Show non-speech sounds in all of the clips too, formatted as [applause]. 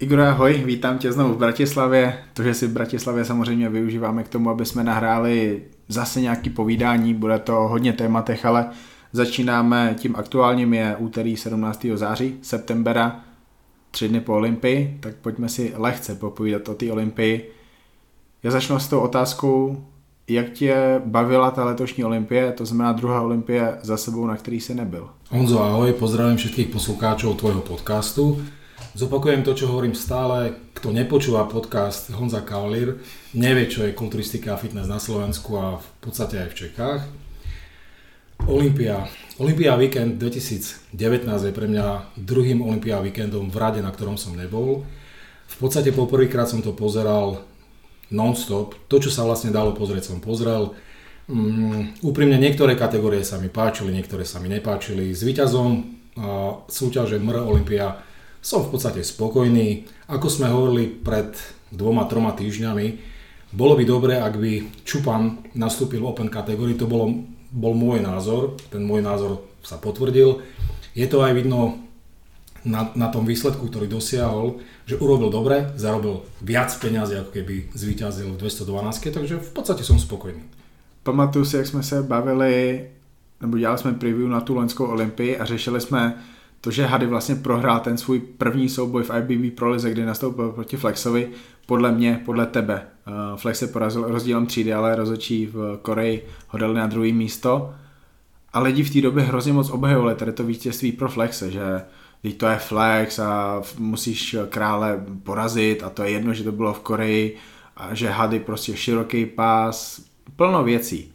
Igor, ahoj, vítám tě znovu v Bratislavě. To, že si v Bratislavě samozřejmě využíváme k tomu, aby jsme nahráli zase nějaký povídání, bude to hodně tématech, ale začínáme tím aktuálním, je úterý 17. září, septembera, tři dny po Olympii, tak pojďme si lehce popovídat o té Olympii. Já začnu s tou otázkou, jak tě bavila ta letošní olympie, to znamená druhá olympie za sebou, na který si nebyl? Honzo, ahoj, pozdravím všetkých poslucháčov tvojho podcastu. Zopakujem to, čo hovorím stále. Kto nepočúva podcast Honza Kaulir, nevie, čo je kulturistika a fitness na Slovensku a v podstate aj v Čechách. Olympia. Olympia Weekend 2019 je pre mňa druhým Olympia Weekendom v rade, na ktorom som nebol. V podstate poprvýkrát som to pozeral non-stop. To, čo sa vlastne dalo pozrieť, som pozrel. Um, úprimne niektoré kategórie sa mi páčili, niektoré sa mi nepáčili. S výťazom uh, súťaže MR Olympia som v podstate spokojný. Ako sme hovorili pred dvoma, troma týždňami, bolo by dobré, ak by Čupan nastúpil v Open kategórii, to bolo, bol môj názor, ten môj názor sa potvrdil. Je to aj vidno na, na tom výsledku, ktorý dosiahol, že urobil dobre, zarobil viac peňazí, ako keby zvíťazil v 212, takže v podstate som spokojný. Pamatuju si, jak jsme se bavili, nebo dělali jsme preview na tu loňskou Olympii a řešili jsme to, že Hady vlastně prohrál ten svůj první souboj v IBB Pro Lize, kdy nastoupil proti Flexovi, podle mě, podle tebe. Eh, Flex se porazil rozdílem třídy, ale rozhodčí v Koreji ho dali na druhé místo. A lidi v té době hrozně moc obhajovali tady to vítězství pro Flexe, že teď to je flex a musíš krále porazit a to je jedno, že to bylo v Koreji a že hady prostě široký pás, plno věcí.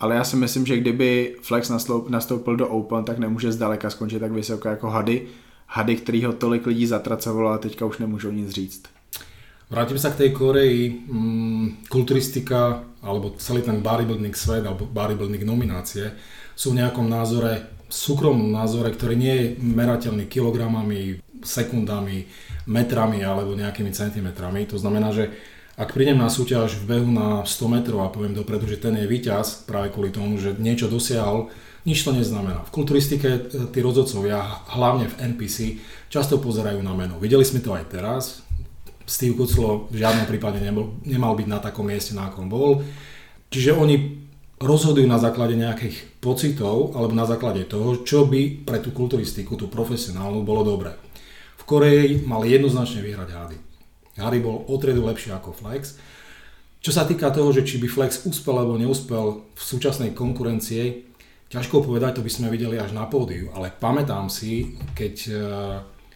Ale já si myslím, že kdyby Flex nastoupil do Open, tak nemůže zdaleka skončit tak vysoko jako hady. Hady, který ho tolik lidí zatracovalo a teďka už nemůžou nic říct. Vrátim sa k tej Koreji. Mm, kulturistika, alebo celý ten bodybuilding svet, alebo bodybuilding nominácie sú v nejakom názore súkromnom názore, ktorý nie je merateľný kilogramami, sekundami, metrami alebo nejakými centimetrami. To znamená, že ak prídem na súťaž v behu na 100 metrov a poviem dopredu, že ten je víťaz práve kvôli tomu, že niečo dosiahol, nič to neznamená. V kulturistike e, tí rozhodcovia, hlavne v NPC, často pozerajú na meno. Videli sme to aj teraz. Steve Kuclo v žiadnom prípade nebol, nemal byť na takom mieste, na akom bol. Čiže oni rozhodujú na základe nejakých pocitov alebo na základe toho, čo by pre tú kulturistiku, tú profesionálnu, bolo dobré. V Koreji mali jednoznačne vyhrať Hady. Hady bol o triedu lepší ako Flex. Čo sa týka toho, že či by Flex úspel alebo neúspel v súčasnej konkurencie, ťažko povedať, to by sme videli až na pódiu, ale pamätám si, keď eh,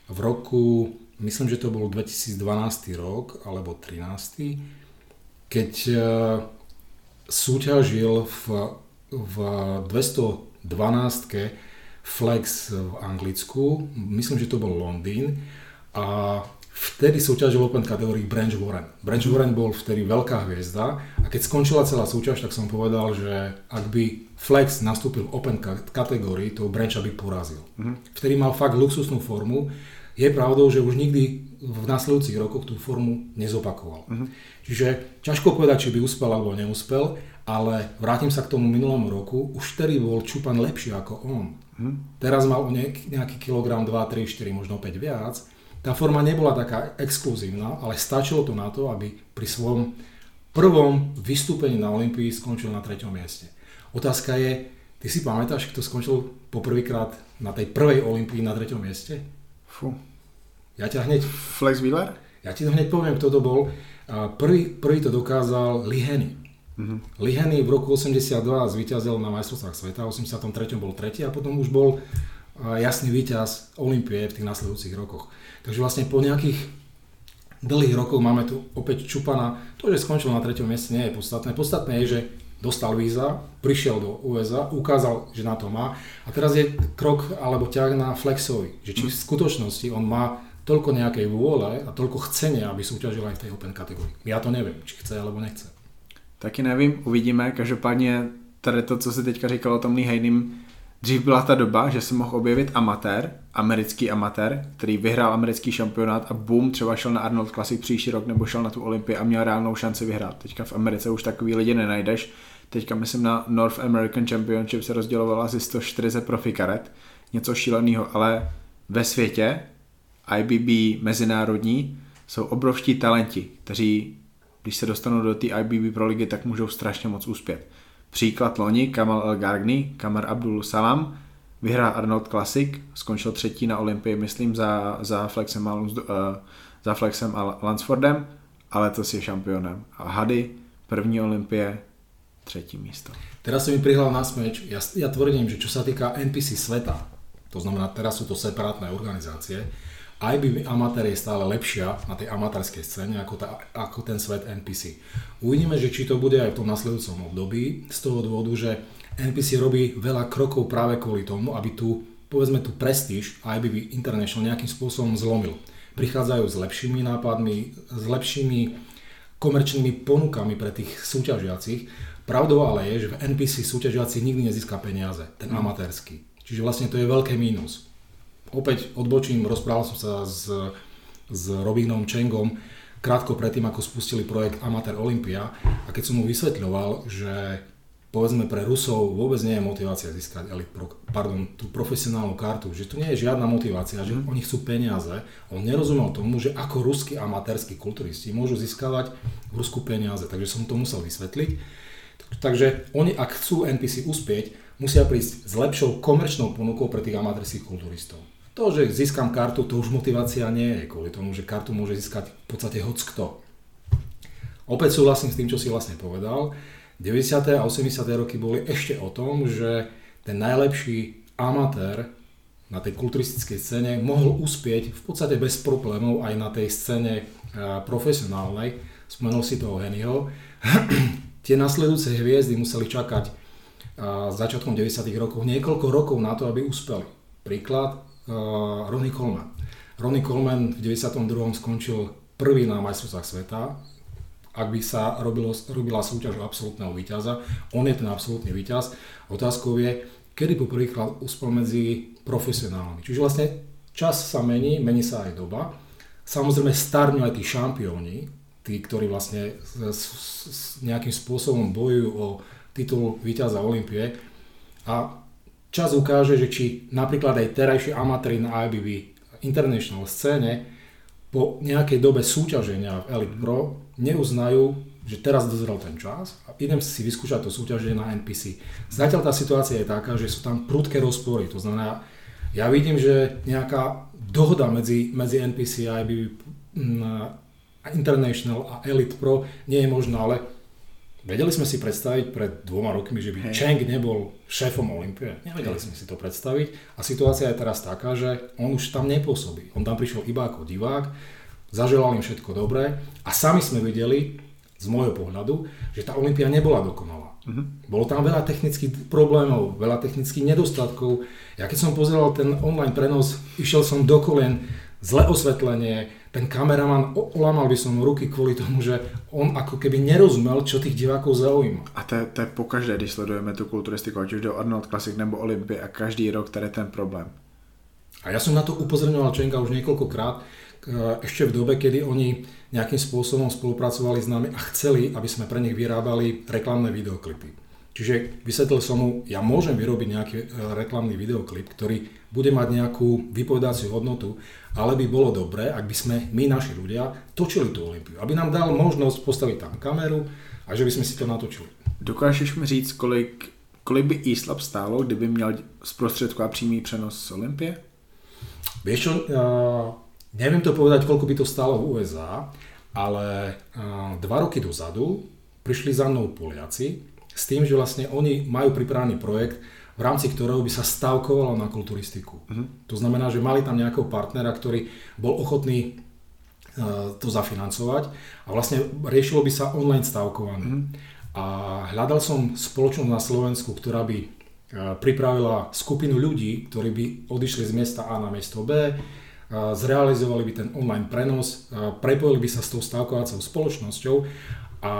v roku, myslím, že to bol 2012 rok, alebo 13, keď eh, súťažil v, v 212 Flex v Anglicku, myslím, že to bol Londýn a vtedy súťažil Open kategórii Branch Warren. Branch Warren bol vtedy veľká hviezda a keď skončila celá súťaž, tak som povedal, že ak by Flex nastúpil Open kategórii, to Brancha by porazil. Mm-hmm. Vtedy mal fakt luxusnú formu. Je pravdou, že už nikdy v nasledujúcich rokoch tú formu nezopakoval. Mm-hmm. Čiže ťažko povedať, či by uspel alebo neúspel, ale vrátim sa k tomu minulému roku, už vtedy bol Čupan lepší ako on. Hm. Teraz mal o nejaký, nejaký kilogram, 2, 3, 4, možno 5 viac. Tá forma nebola taká exkluzívna, ale stačilo to na to, aby pri svojom prvom vystúpení na Olympii skončil na treťom mieste. Otázka je, ty si pamätáš, kto skončil poprvýkrát na tej prvej Olympii na treťom mieste? Fú. Ja ťa hneď... Flex Wheeler? Ja ti to hneď poviem, kto to bol. Prvý, prvý to dokázal Lee Henny. Mm-hmm. Lee Henny v roku 82 zvíťazil na majstrovstvách sveta, v 83 bol tretí a potom už bol jasný víťaz Olympie v tých nasledujúcich rokoch. Takže vlastne po nejakých dlhých rokoch máme tu opäť Čupana. To, že skončil na treťom mieste, nie je podstatné. Podstatné je, že dostal víza, prišiel do USA, ukázal, že na to má a teraz je krok alebo ťah na Flexovi, že či v skutočnosti on má toľko nejakej vôle a toľko chcenia, aby súťažil aj v tej Open kategórii. Ja to neviem, či chce alebo nechce. Taky nevím, uvidíme. Každopádně tady to, co si teďka říkal o tom Lee Haynim, dřív byla ta doba, že se mohl objevit amatér, americký amatér, který vyhrál americký šampionát a boom, třeba šel na Arnold Classic příští rok nebo šel na tu Olympii a měl reálnou šanci vyhrát. Teďka v Americe už takový lidi nenajdeš. Teďka myslím na North American Championship se rozdělovala asi 140 profi karet, něco šíleného, ale ve světě IBB mezinárodní, jsou obrovští talenti, kteří, když se dostanou do té IBB pro ligy, tak můžou strašně moc uspět. Příklad loni, Kamal El Gargni, Kamar Abdul Salam, vyhrál Arnold Classic, skončil třetí na Olympii, myslím, za, za Flexem a, uh, za Flexem a Lansfordem, ale to je šampionem. A Hady, první Olympie, třetí místo. Teraz som mi prihľal na smeč. Ja, ja tvrdím, že čo sa týka NPC sveta, to znamená, teraz sú to separátne organizácie, IBB amatér je stále lepšia na tej amatérskej scéne ako, tá, ako ten svet NPC. Uvidíme, že či to bude aj v tom nasledujúcom období, z toho dôvodu, že NPC robí veľa krokov práve kvôli tomu, aby tu, povedzme tu prestíž IBB International nejakým spôsobom zlomil. Prichádzajú s lepšími nápadmi, s lepšími komerčnými ponukami pre tých súťažiacich. Pravdou ale je, že v NPC súťažiaci nikdy nezíska peniaze, ten mm. amatérsky. Čiže vlastne to je veľké mínus opäť odbočím, rozprával som sa s, s Robinom Chengom krátko predtým, ako spustili projekt Amateur Olympia a keď som mu vysvetľoval, že povedzme pre Rusov vôbec nie je motivácia získať elite pro, pardon, tú profesionálnu kartu, že tu nie je žiadna motivácia, že mm. oni chcú peniaze. On nerozumel tomu, že ako ruskí amatérsky kulturisti môžu získavať v Rusku peniaze, takže som to musel vysvetliť. Takže oni, ak chcú NPC uspieť, musia prísť s lepšou komerčnou ponukou pre tých amatérských kulturistov. To, že získam kartu, to už motivácia nie je kvôli tomu, že kartu môže získať v podstate hoc kto. Opäť súhlasím s tým, čo si vlastne povedal. 90. a 80. roky boli ešte o tom, že ten najlepší amatér na tej kulturistickej scéne mohol uspieť v podstate bez problémov aj na tej scéne profesionálnej. Spomenul si toho Hennyho. [clears throat] Tie nasledujúce hviezdy museli čakať začiatkom 90. rokov niekoľko rokov na to, aby uspeli. Príklad Ronnie Coleman. Ronnie Coleman v 92. skončil prvý na majstrovstvách sveta. Ak by sa robilo, robila súťaž absolútneho víťaza, on je ten absolútny víťaz. Otázkou je, kedy poprvýkrát uspel medzi profesionálmi. Čiže vlastne čas sa mení, mení sa aj doba. Samozrejme starnú aj tí šampióni, tí, ktorí vlastne s, s, s nejakým spôsobom bojujú o titul víťaza Olympie. A čas ukáže, že či napríklad aj terajší amatéri na IBB International scéne po nejakej dobe súťaženia v Elite Pro neuznajú, že teraz dozrel ten čas a idem si vyskúšať to súťaženie na NPC. Zatiaľ tá situácia je taká, že sú tam prudké rozpory, to znamená, ja vidím, že nejaká dohoda medzi, medzi NPC a IBB International a Elite Pro nie je možná, ale Vedeli sme si predstaviť pred dvoma rokmi, že by hey. Cheng nebol šéfom Olympie. Nevedeli hey. sme si to predstaviť. A situácia je teraz taká, že on už tam nepôsobí. On tam prišiel iba ako divák, zaželal im všetko dobré a sami sme videli, z môjho pohľadu, že tá Olympia nebola dokonalá. Uh-huh. Bolo tam veľa technických problémov, veľa technických nedostatkov. Ja keď som pozeral ten online prenos, išiel som do kolen, zlé osvetlenie, ten kameraman, olámal by som ruky kvôli tomu, že on ako keby nerozumel, čo tých divákov zaujíma. A to je, to je pokaždé, když sledujeme tu kulturistiku, ať už jde o Arnold Classic nebo Olympie a každý rok tady ten problém. A ja som na to upozorňoval Čenka už niekoľkokrát, ešte v dobe, kedy oni nejakým spôsobom spolupracovali s nami a chceli, aby sme pre nich vyrábali reklamné videoklipy. Čiže vysvetlil som mu, ja môžem vyrobiť nejaký e, reklamný videoklip, ktorý bude mať nejakú vypovedáciu hodnotu, ale by bolo dobré, ak by sme my, naši ľudia, točili tú Olympiu. Aby nám dal možnosť postaviť tam kameru a že by sme si to natočili. Dokážeš mi říct, kolik, kolik by e-slab stálo, kdyby měl zprostředkovat přímý přenos z Olympie? Vieš čo, uh, neviem to povedať, koľko by to stálo v USA, ale uh, dva roky dozadu prišli za mnou Poliaci s tým, že vlastne oni majú pripravený projekt, v rámci ktorého by sa stavkovalo na kulturistiku. Uh-huh. To znamená, že mali tam nejakého partnera, ktorý bol ochotný uh, to zafinancovať a vlastne riešilo by sa online stavkovanie. Uh-huh. A hľadal som spoločnosť na Slovensku, ktorá by uh, pripravila skupinu ľudí, ktorí by odišli z miesta A na miesto B, uh, zrealizovali by ten online prenos, prepojili by sa s tou stavkovacou spoločnosťou a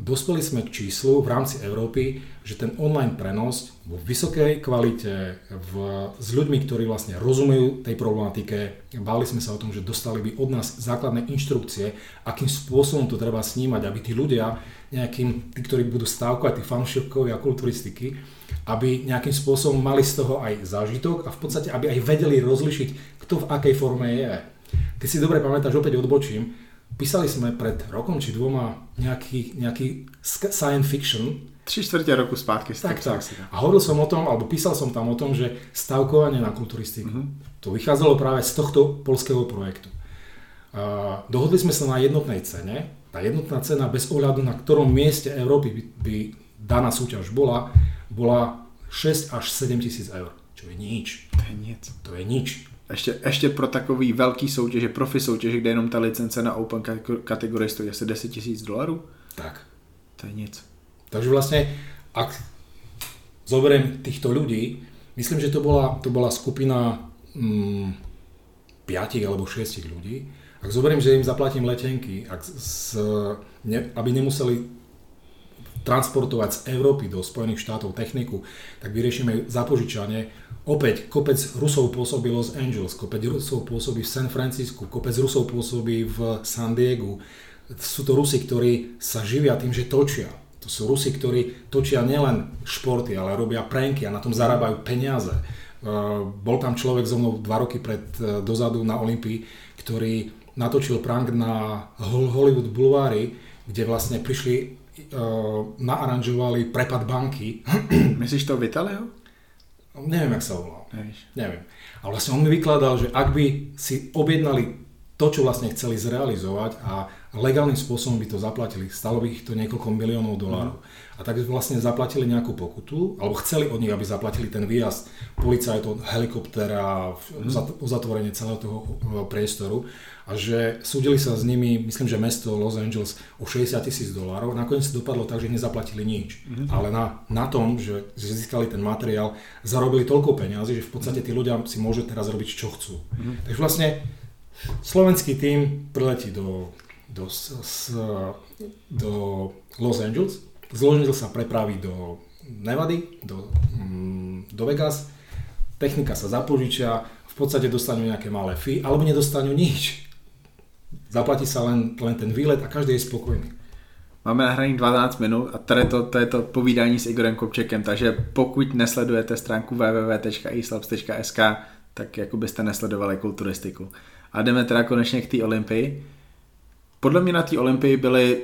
dospeli sme k číslu v rámci Európy, že ten online prenos vo vysokej kvalite v, s ľuďmi, ktorí vlastne rozumejú tej problematike, báli sme sa o tom, že dostali by od nás základné inštrukcie, akým spôsobom to treba snímať, aby tí ľudia, nejakým, tí, ktorí budú stávkovať, tí fanúšikovia kulturistiky, aby nejakým spôsobom mali z toho aj zážitok a v podstate, aby aj vedeli rozlišiť, kto v akej forme je. Keď si dobre pamätáš, opäť odbočím, písali sme pred rokom či dvoma nejaký, nejaký science fiction. Tři čtvrtě roku zpátky. Tak, tak. A hovoril som o tom, alebo písal som tam o tom, že stavkovanie na kulturistiku. Mm-hmm. To vychádzalo práve z tohto polského projektu. A dohodli sme sa na jednotnej cene. Tá jednotná cena bez ohľadu na ktorom mieste Európy by, by daná súťaž bola, bola 6 až 7 tisíc eur. Čo je nič. To je nic. To je nič. Ještě, ještě pro takový velký soutěže, profi soutěže, kde jenom ta licence na Open kategorii stojí asi 10 tisíc dolarů? Tak. To je nic. Takže vlastne, ak zoberiem týchto ľudí, myslím, že to bola, to bola skupina mm, 5 alebo 6 ľudí. Ak zoberiem, že im zaplatím letenky, ak z, ne, aby nemuseli transportovať z Európy do Spojených štátov techniku, tak vyriešime zapožičanie Opäť, kopec Rusov pôsobí Los Angeles, kopec Rusov pôsobí v San Francisku, kopec Rusov pôsobí v San Diego. Sú to Rusi, ktorí sa živia tým, že točia. To sú Rusi, ktorí točia nielen športy, ale robia pranky a na tom zarábajú peniaze. Uh, bol tam človek so mnou dva roky pred, uh, dozadu na Olympii, ktorý natočil prank na Hollywood Boulevardy, kde vlastne prišli, naaranžovali prepad banky. [clears throat] Myslíš to Vitalio? neviem, jak sa volal. Neviem. A vlastne on mi vykladal, že ak by si objednali to, čo vlastne chceli zrealizovať a legálnym spôsobom by to zaplatili, stalo by ich to niekoľko miliónov dolárov. Mm. A tak vlastne zaplatili nejakú pokutu, alebo chceli od nich, aby zaplatili ten výjazd policajtov, helikoptera, mm. uzatvorenie celého toho e, priestoru a že súdili sa s nimi, myslím, že mesto Los Angeles o 60 tisíc dolárov. Nakoniec dopadlo tak, že nezaplatili nič. Mm. Ale na, na tom, že, že získali ten materiál, zarobili toľko peniazy, že v podstate tí ľudia si môžu teraz robiť, čo chcú. Mm. Takže vlastne slovenský tým priletí do, do, s, do Los Angeles, zložil sa prepraví do Nevady, do, mm, do Vegas, technika sa zapožičia, v podstate dostanú nejaké malé fee, alebo nedostanú nič. Zaplatí sa len, len ten výlet a každý je spokojný. Máme nahraný 12 minut a tady to, to je to povídání s Igorem Kopčekem, takže pokud nesledujete stránku www.islabs.sk, tak jako byste nesledovali kulturistiku. A jdeme teda konečně k té Olympii. Podle mě na té Olympii byly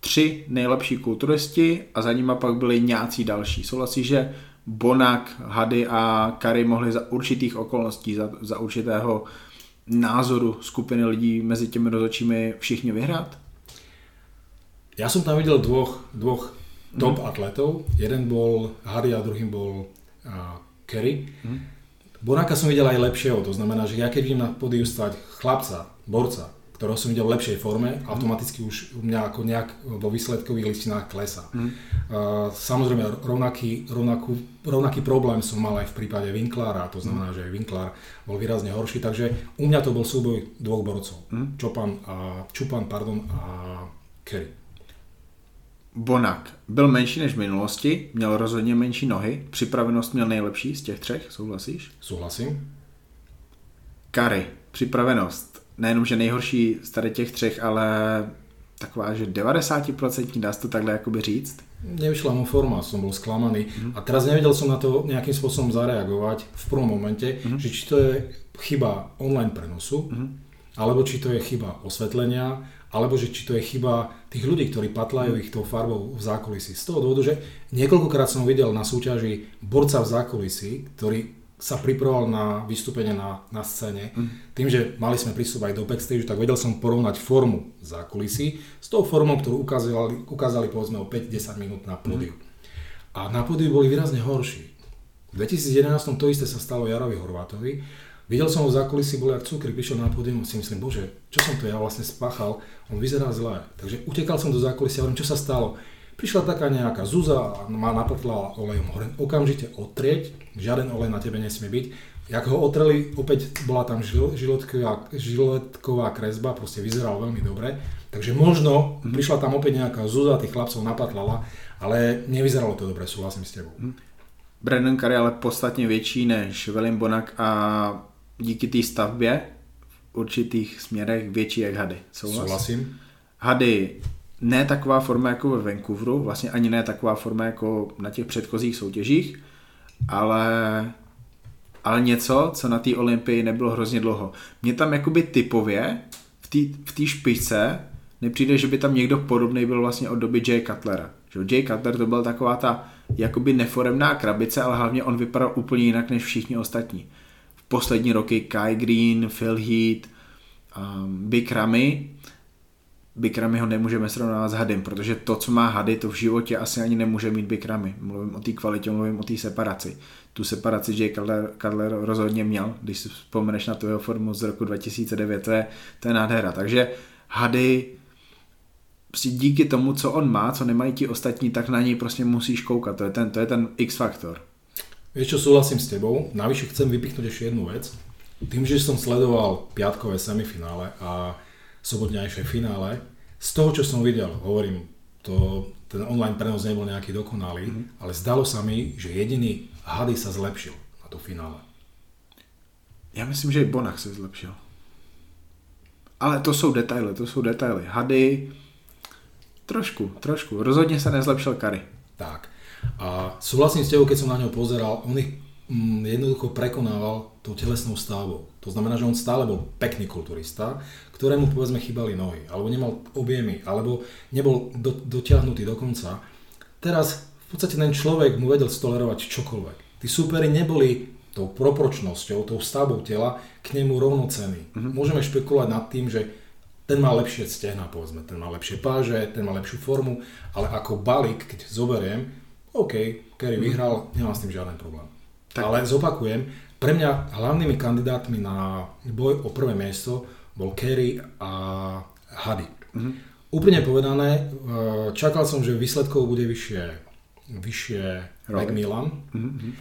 tři nejlepší kulturisti a za nima pak byli nějací další. Souhlasí, že Bonak, Hady a Kary mohli za určitých okolností, za, za určitého názoru skupiny lidí mezi těmi rozhodčími všichni vyhrát? Ja som tam videl dvoch, dvoch top mm. atletov. Jeden bol Hady a druhým bol uh, Kerry. Mm. Bonáka som videl aj lepšieho, to znamená, že ja keď vidím na podiu stať chlapca, borca, ktorého som videl v lepšej forme, mm. automaticky už u mňa ako nejak vo výsledkových listinách klesa. Mm. Uh, samozrejme, rovnaký, rovnakú, rovnaký problém som mal aj v prípade Winklára, to znamená, mm. že aj Winklár bol výrazne horší, takže u mňa to bol súboj dvoch borcov. Mm. Čopan a, Čupan pardon, a Kerry. Bonak byl menší než v minulosti, měl rozhodně menší nohy, připravenost měl nejlepší z těch třech, souhlasíš? Souhlasím. Kary, připravenost, nejenom, že nejhorší z tady těch třech, ale taková, že 90% dá se to takhle jakoby říct? Nevyšla mu forma, som bol sklamaný mm. a teraz nevedel som na to nejakým spôsobom zareagovať v prvom momente, mm. že či to je chyba online prenosu, mm. alebo či to je chyba osvetlenia, alebo že či to je chyba tých ľudí, ktorí patlajú ich tou farbou v zákulisí. Z toho dôvodu, že niekoľkokrát som videl na súťaži borca v zákulisí, ktorý sa pripravoval na vystúpenie na, na scéne. Mm. Tým, že mali sme prístup aj do backstage, tak vedel som porovnať formu zákulisí s tou formou, ktorú ukázali, ukázali povedzme o 5-10 minút na pódiu. Mm. A na pódiu boli výrazne horší. V 2011 to isté sa stalo Jarovi Horvátovi Videl som ho v zákulisí, bol jak cukry, prišiel na pódium a si myslím, bože, čo som to ja vlastne spáchal, on vyzerá zle. Takže utekal som do zákulisia, hovorím, čo sa stalo. Prišla taká nejaká Zuza a ma napotlala olejom. Hovorím, okamžite otrieť, žiaden olej na tebe nesmie byť. Jak ho otreli, opäť bola tam žil, žiletková, žiletková kresba, proste vyzeral veľmi dobre. Takže možno mm-hmm. prišla tam opäť nejaká zúza tých chlapcov napatlala, ale nevyzeralo to dobre, súhlasím s tebou. Mm-hmm. Brandon Curry ale podstatně větší než William Bonak a díky té stavbě v určitých směrech větší jak Hady. Souhlas? Souhlasím. Hady ne taková forma jako ve Vancouveru, vlastně ani ne taková forma jako na těch předchozích soutěžích, ale ale něco, co na té Olympii nebylo hrozně dlouho. Mě tam jakoby typově v té špičce nepřijde, že by tam někdo podobný byl vlastně od doby Jay Cutlera. Že Jay Cutler to byl taková ta jakoby neforemná krabice, ale hlavně on vypadal úplně jinak než všichni ostatní. V poslední roky Kai Green, Phil Heath, um, Big Ramy, Big Ramy ho nemůžeme srovnávat s Hadym, protože to, co má Hady, to v životě asi ani nemůže mít Big Ramy. Mluvím o té kvalitě, mluvím o té separaci. Tu separaci Jay Cutler, rozhodně měl, když si vzpomeneš na tu jeho formu z roku 2009, to je, to je nádhera. Takže Hady díky tomu, co on má, co nemají ti ostatní, tak na něj prostě musíš koukat. To je ten, to je ten X-faktor. Vieš čo, súhlasím s tebou. Navyše chcem vypichnúť ešte jednu vec. Tým, že som sledoval piatkové semifinále a sobotňajšie finále, z toho, čo som videl, hovorím, to, ten online prenos nebol nejaký dokonalý, mm-hmm. ale zdalo sa mi, že jediný Hady sa zlepšil na to finále. Já myslím, že i Bonach se zlepšil. Ale to jsou detaily, to jsou detaily. Hady, Trošku, trošku. Rozhodne sa nezlepšil Kary. Tak. A súhlasím s tebou, keď som na ňo pozeral, on ich mm, jednoducho prekonával tou telesnou stavbou. To znamená, že on stále bol pekný kulturista, ktorému povedzme chýbali nohy, alebo nemal objemy, alebo nebol do, dotiahnutý do konca. Teraz v podstate ten človek mu vedel stolerovať čokoľvek. Tí súperi neboli tou proporčnosťou, tou stavbou tela k nemu rovnocenní. Mm-hmm. Môžeme špekulovať nad tým, že ten má lepšie stehna, povedzme, ten má lepšie páže, ten má lepšiu formu, ale ako balík, keď zoberiem, OK, Kerry mhm. vyhral, nemám s tým žiaden problém. Tak. Ale zopakujem, pre mňa hlavnými kandidátmi na boj o prvé miesto bol Kerry a Hady. Mm-hmm. Úplne povedané, e, čakal som, že výsledkov bude vyššie, vyššie Macmillan. Mm-hmm.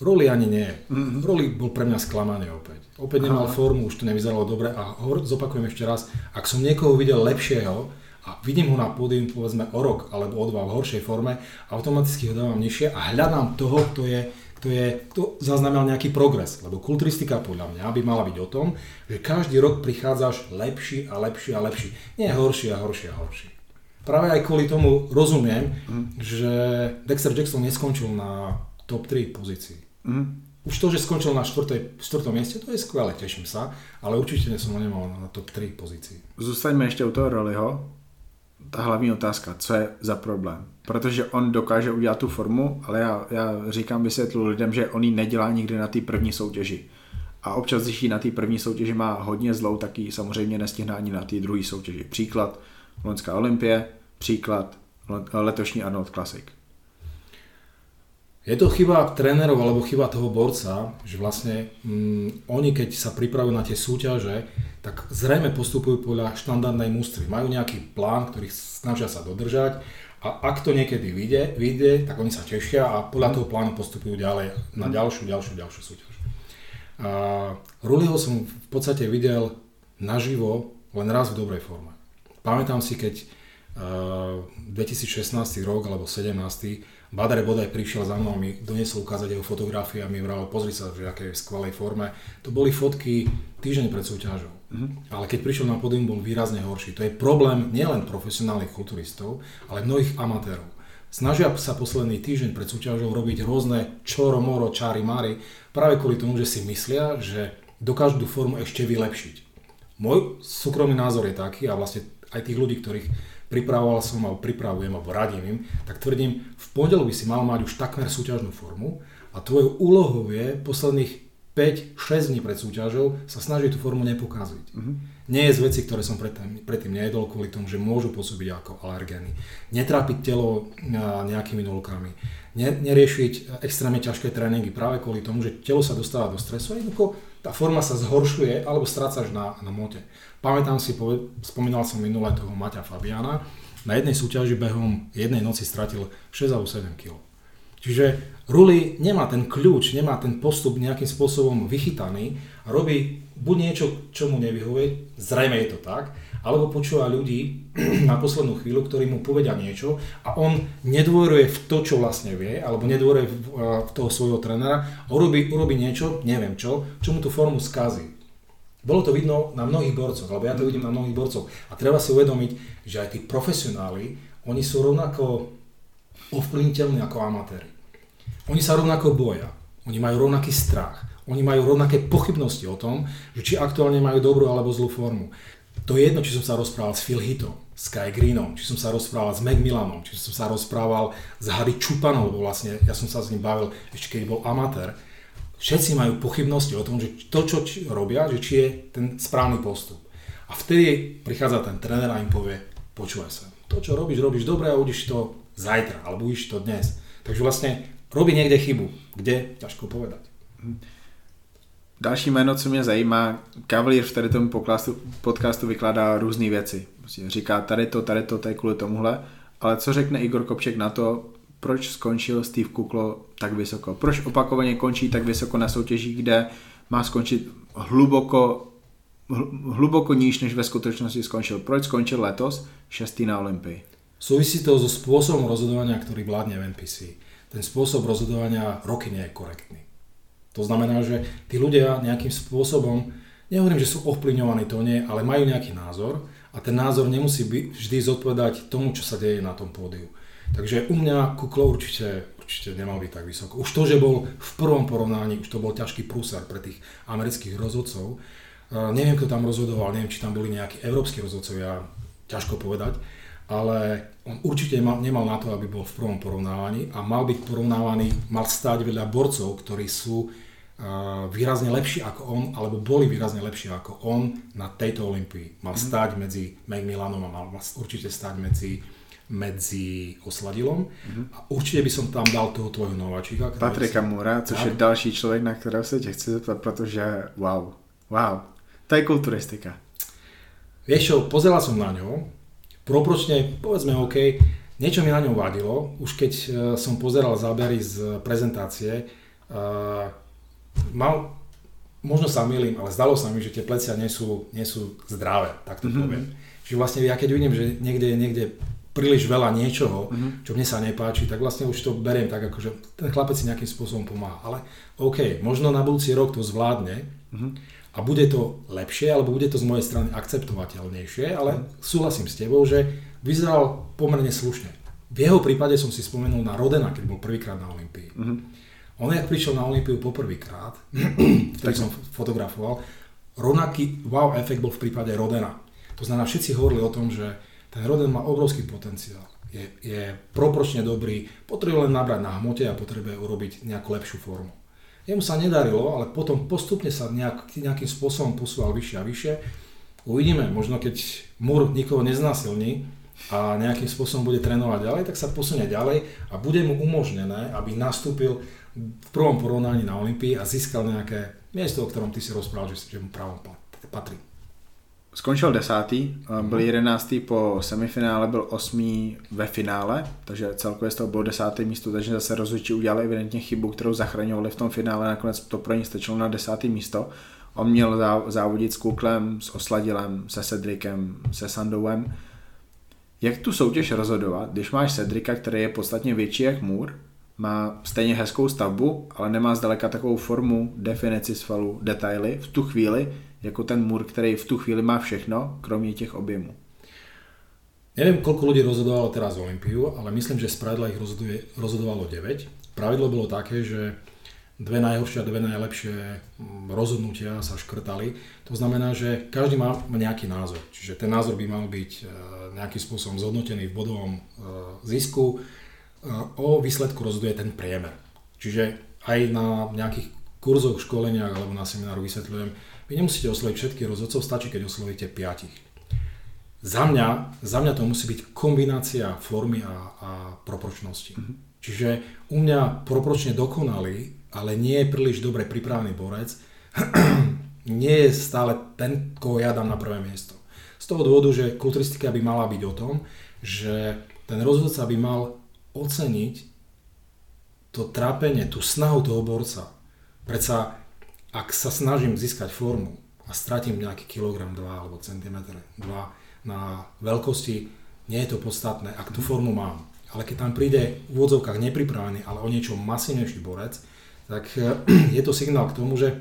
Roli ani nie. Mm-hmm. Roli bol pre mňa sklamaný opäť. Opäť nemal Aha. formu, už to nevyzeralo dobre a hovor, zopakujem ešte raz, ak som niekoho videl lepšieho a vidím ho na pódium povedzme o rok alebo o dva v horšej forme, automaticky ho dávam nižšie a hľadám toho, kto je kto, je, kto zaznamenal nejaký progres. Lebo kulturistika podľa mňa by mala byť o tom, že každý rok prichádzaš lepší a lepší a lepší. Nie horší a horší a horší. Práve aj kvôli tomu rozumiem, mm. že Dexter Jackson neskončil na top 3 pozícii. Mm už to, že skončil na 4. 4. mieste, to je skvelé, teším sa, ale určite som ho nemal na top 3 pozícii. Zůstaňme ještě u toho Roliho. Ta hlavní otázka, co je za problém? Protože on dokáže udělat tu formu, ale já, já říkám, vysvětlu lidem, že on ji nedělá nikdy na té první soutěži. A občas, když ji na té první soutěži má hodně zlou, tak ji samozřejmě nestihne ani na té druhé soutěži. Příklad Loňská olympie, příklad letošní Arnold Classic. Je to chyba trénerov alebo chyba toho borca, že vlastne mm, oni keď sa pripravujú na tie súťaže, tak zrejme postupujú podľa štandardnej mústry. Majú nejaký plán, ktorý snažia sa dodržať a ak to niekedy vyjde, vyjde tak oni sa tešia a podľa toho plánu postupujú ďalej na ďalšiu, ďalšiu, ďalšiu súťaž. A Ruliho som v podstate videl naživo len raz v dobrej forme. Pamätám si, keď uh, 2016 rok alebo 17 Badare bodaj prišiel za mnou a mi doniesol ukázať jeho fotografie a mi vral, pozri sa, že aké je v skvelej forme. To boli fotky týždeň pred súťažou. Mm-hmm. Ale keď prišiel na pódium, bol výrazne horší. To je problém nielen profesionálnych kulturistov, ale mnohých amatérov. Snažia sa posledný týždeň pred súťažou robiť rôzne čoro, moro, čári, mári, práve kvôli tomu, že si myslia, že dokážu tú formu ešte vylepšiť. Môj súkromný názor je taký, a vlastne aj tých ľudí, ktorých pripravoval som alebo pripravujem alebo radím im, tak tvrdím, v pondelok by si mal mať už takmer súťažnú formu a tvojou úlohou je posledných 5-6 dní pred súťažou sa snažiť tú formu nepokaziť. Uh-huh. Nie je z veci, ktoré som predtým, predtým nejedol kvôli tomu, že môžu pôsobiť ako alergény. Netrápiť telo nejakými nulkami. neriešiť extrémne ťažké tréningy práve kvôli tomu, že telo sa dostáva do stresu a jednoducho tá forma sa zhoršuje alebo strácaš na, na mote. Pamätám si, spomínal som minule toho Maťa Fabiana, na jednej súťaži behom jednej noci stratil 6 alebo 7 kg. Čiže Ruli nemá ten kľúč, nemá ten postup nejakým spôsobom vychytaný a robí buď niečo, čo mu nevyhovuje, zrejme je to tak, alebo počúva ľudí [clears throat] na poslednú chvíľu, ktorí mu povedia niečo a on nedôveruje v to, čo vlastne vie, alebo nedôveruje v, toho svojho trénera urobí, urobí niečo, neviem čo, čo mu tú formu skazí. Bolo to vidno na mnohých borcoch, alebo ja to vidím na mnohých borcoch. A treba si uvedomiť, že aj tí profesionáli, oni sú rovnako ovplyvniteľní ako amatéri. Oni sa rovnako boja, oni majú rovnaký strach, oni majú rovnaké pochybnosti o tom, že či aktuálne majú dobrú alebo zlú formu. To je jedno, či som sa rozprával s Phil Hitom, s Kai Greenom, či som sa rozprával s Macmillanom, či som sa rozprával s Harry Čupanom, lebo vlastne ja som sa s ním bavil ešte keď bol amatér. Všetci majú pochybnosti o tom, že to, čo robia, že či je ten správny postup. A vtedy prichádza ten tréner a im povie, počúvaj sa, to, čo robíš, robíš dobre a uvidíš to zajtra, alebo uvidíš to dnes. Takže vlastne robí někde chybu. Kde? Ťažko povedať. Další jméno, co mě zajímá, Cavalier v tady tomu podcastu, podcastu vykládá různé věci. Říká tady to, tady to, tady kvůli tomuhle, ale co řekne Igor Kopček na to, proč skončil Steve Kuklo tak vysoko? Proč opakovaně končí tak vysoko na soutěžích, kde má skončit hluboko, hluboko níž, než ve skutečnosti skončil? Proč skončil letos šestý na Olympii? Súvisí to so spôsobom rozhodovania, ktorý vládne v NPC ten spôsob rozhodovania roky nie je korektný. To znamená, že tí ľudia nejakým spôsobom, nehovorím, že sú ovplyvňovaní, to nie, ale majú nejaký názor a ten názor nemusí byť vždy zodpovedať tomu, čo sa deje na tom pódiu. Takže u mňa Kuklo určite, určite nemal byť tak vysoko. Už to, že bol v prvom porovnaní, už to bol ťažký prúser pre tých amerických rozhodcov. Uh, neviem, kto tam rozhodoval, neviem, či tam boli nejakí európsky rozhodcovia, ťažko povedať ale on určite nemal, nemal na to, aby bol v prvom porovnávaní a mal byť porovnávaný, mal stáť veľa borcov, ktorí sú uh, výrazne lepší ako on, alebo boli výrazne lepší ako on na tejto Olympii. Mal mm. stáť medzi Macmillanom a mal, mal určite stáť medzi medzi Osladilom mm-hmm. a určitě by som tam dal toho tvojho nováčika. Patrika Mura, což je další člověk, na kterého se tě chci zeptat, protože wow, wow, to je kulturistika. Vieš čo, pozeral som na ňo, proporčne, povedzme OK, niečo mi na ňom vadilo, už keď uh, som pozeral zábery z prezentácie, uh, mal, možno sa milím, ale zdalo sa mi, že tie plecia nie sú, nie sú zdravé, tak to mm-hmm. poviem. Čiže vlastne ja keď vidím, že niekde je niekde príliš veľa niečoho, mm-hmm. čo mne sa nepáči, tak vlastne už to beriem tak, ako že ten chlapec si nejakým spôsobom pomáha. Ale OK, možno na budúci rok to zvládne, mm-hmm a bude to lepšie, alebo bude to z mojej strany akceptovateľnejšie, ale súhlasím s tebou, že vyzeral pomerne slušne. V jeho prípade som si spomenul na Rodena, keď bol prvýkrát na Olympii. Mm-hmm. On, jak prišiel na Olympiu poprvýkrát, [clears throat] ktorý som fotografoval, rovnaký wow efekt bol v prípade Rodena. To znamená, všetci hovorili o tom, že ten Roden má obrovský potenciál. Je, je proporčne dobrý, potrebuje len nabrať na hmote a potrebuje urobiť nejakú lepšiu formu. Jemu sa nedarilo, ale potom postupne sa nejak, nejakým spôsobom posúval vyššie a vyššie. Uvidíme, možno keď Mur nikoho neznásilní a nejakým spôsobom bude trénovať ďalej, tak sa posunie ďalej a bude mu umožnené, aby nastúpil v prvom porovnaní na Olympii a získal nejaké miesto, o ktorom ty si rozprával, že, mu právom patrí. Skončil desátý, byl jedenáctý po semifinále, byl osmý ve finále, takže celkově z toho byl desátý místo, takže zase rozhodčí udělali evidentně chybu, kterou zachraňovali v tom finále, nakonec to pro ně stačilo na desátý místo. On měl závodit s Kuklem, s Osladilem, se Cedrikem, se Sandowem. Jak tu soutěž rozhodovat, když máš Cedrika, který je podstatně větší jak Můr, má stejně hezkou stavbu, ale nemá zdaleka takovou formu, definici svalu, detaily v tu chvíli, jako ten Mur, který v tu chvíli má všechno, kromě těch objemů. Neviem, koľko ľudí rozhodovalo teraz Olympiu, ale myslím, že z pravidla ich rozhoduje, rozhodovalo 9. Pravidlo bolo také, že dve najhoršie a dve najlepšie mm, rozhodnutia sa škrtali. To znamená, že každý má nejaký názor. Čiže ten názor by mal byť e, nejakým spôsobom zhodnotený v bodovom e, zisku. E, o výsledku rozhoduje ten priemer. Čiže aj na nejakých kurzoch, školeniach alebo na semináru vysvetľujem, vy nemusíte osloviť všetkých rozhodcov, stačí, keď oslovíte piatich. Za mňa, za mňa to musí byť kombinácia formy a, a proporčnosti. Mm-hmm. Čiže u mňa proporčne dokonalý, ale nie je príliš dobre pripravený borec, [clears throat] nie je stále ten, koho ja dám na prvé miesto. Z toho dôvodu, že kulturistika by mala byť o tom, že ten rozhodca by mal oceniť to trápenie, tú snahu toho borca. Predsa, ak sa snažím získať formu a stratím nejaký kilogram, 2 alebo centimetr, 2 na veľkosti, nie je to podstatné, ak tú formu mám. Ale keď tam príde v úvodzovkách nepripravený, ale o niečo masívnejší borec, tak [clears throat] je to signál k tomu, že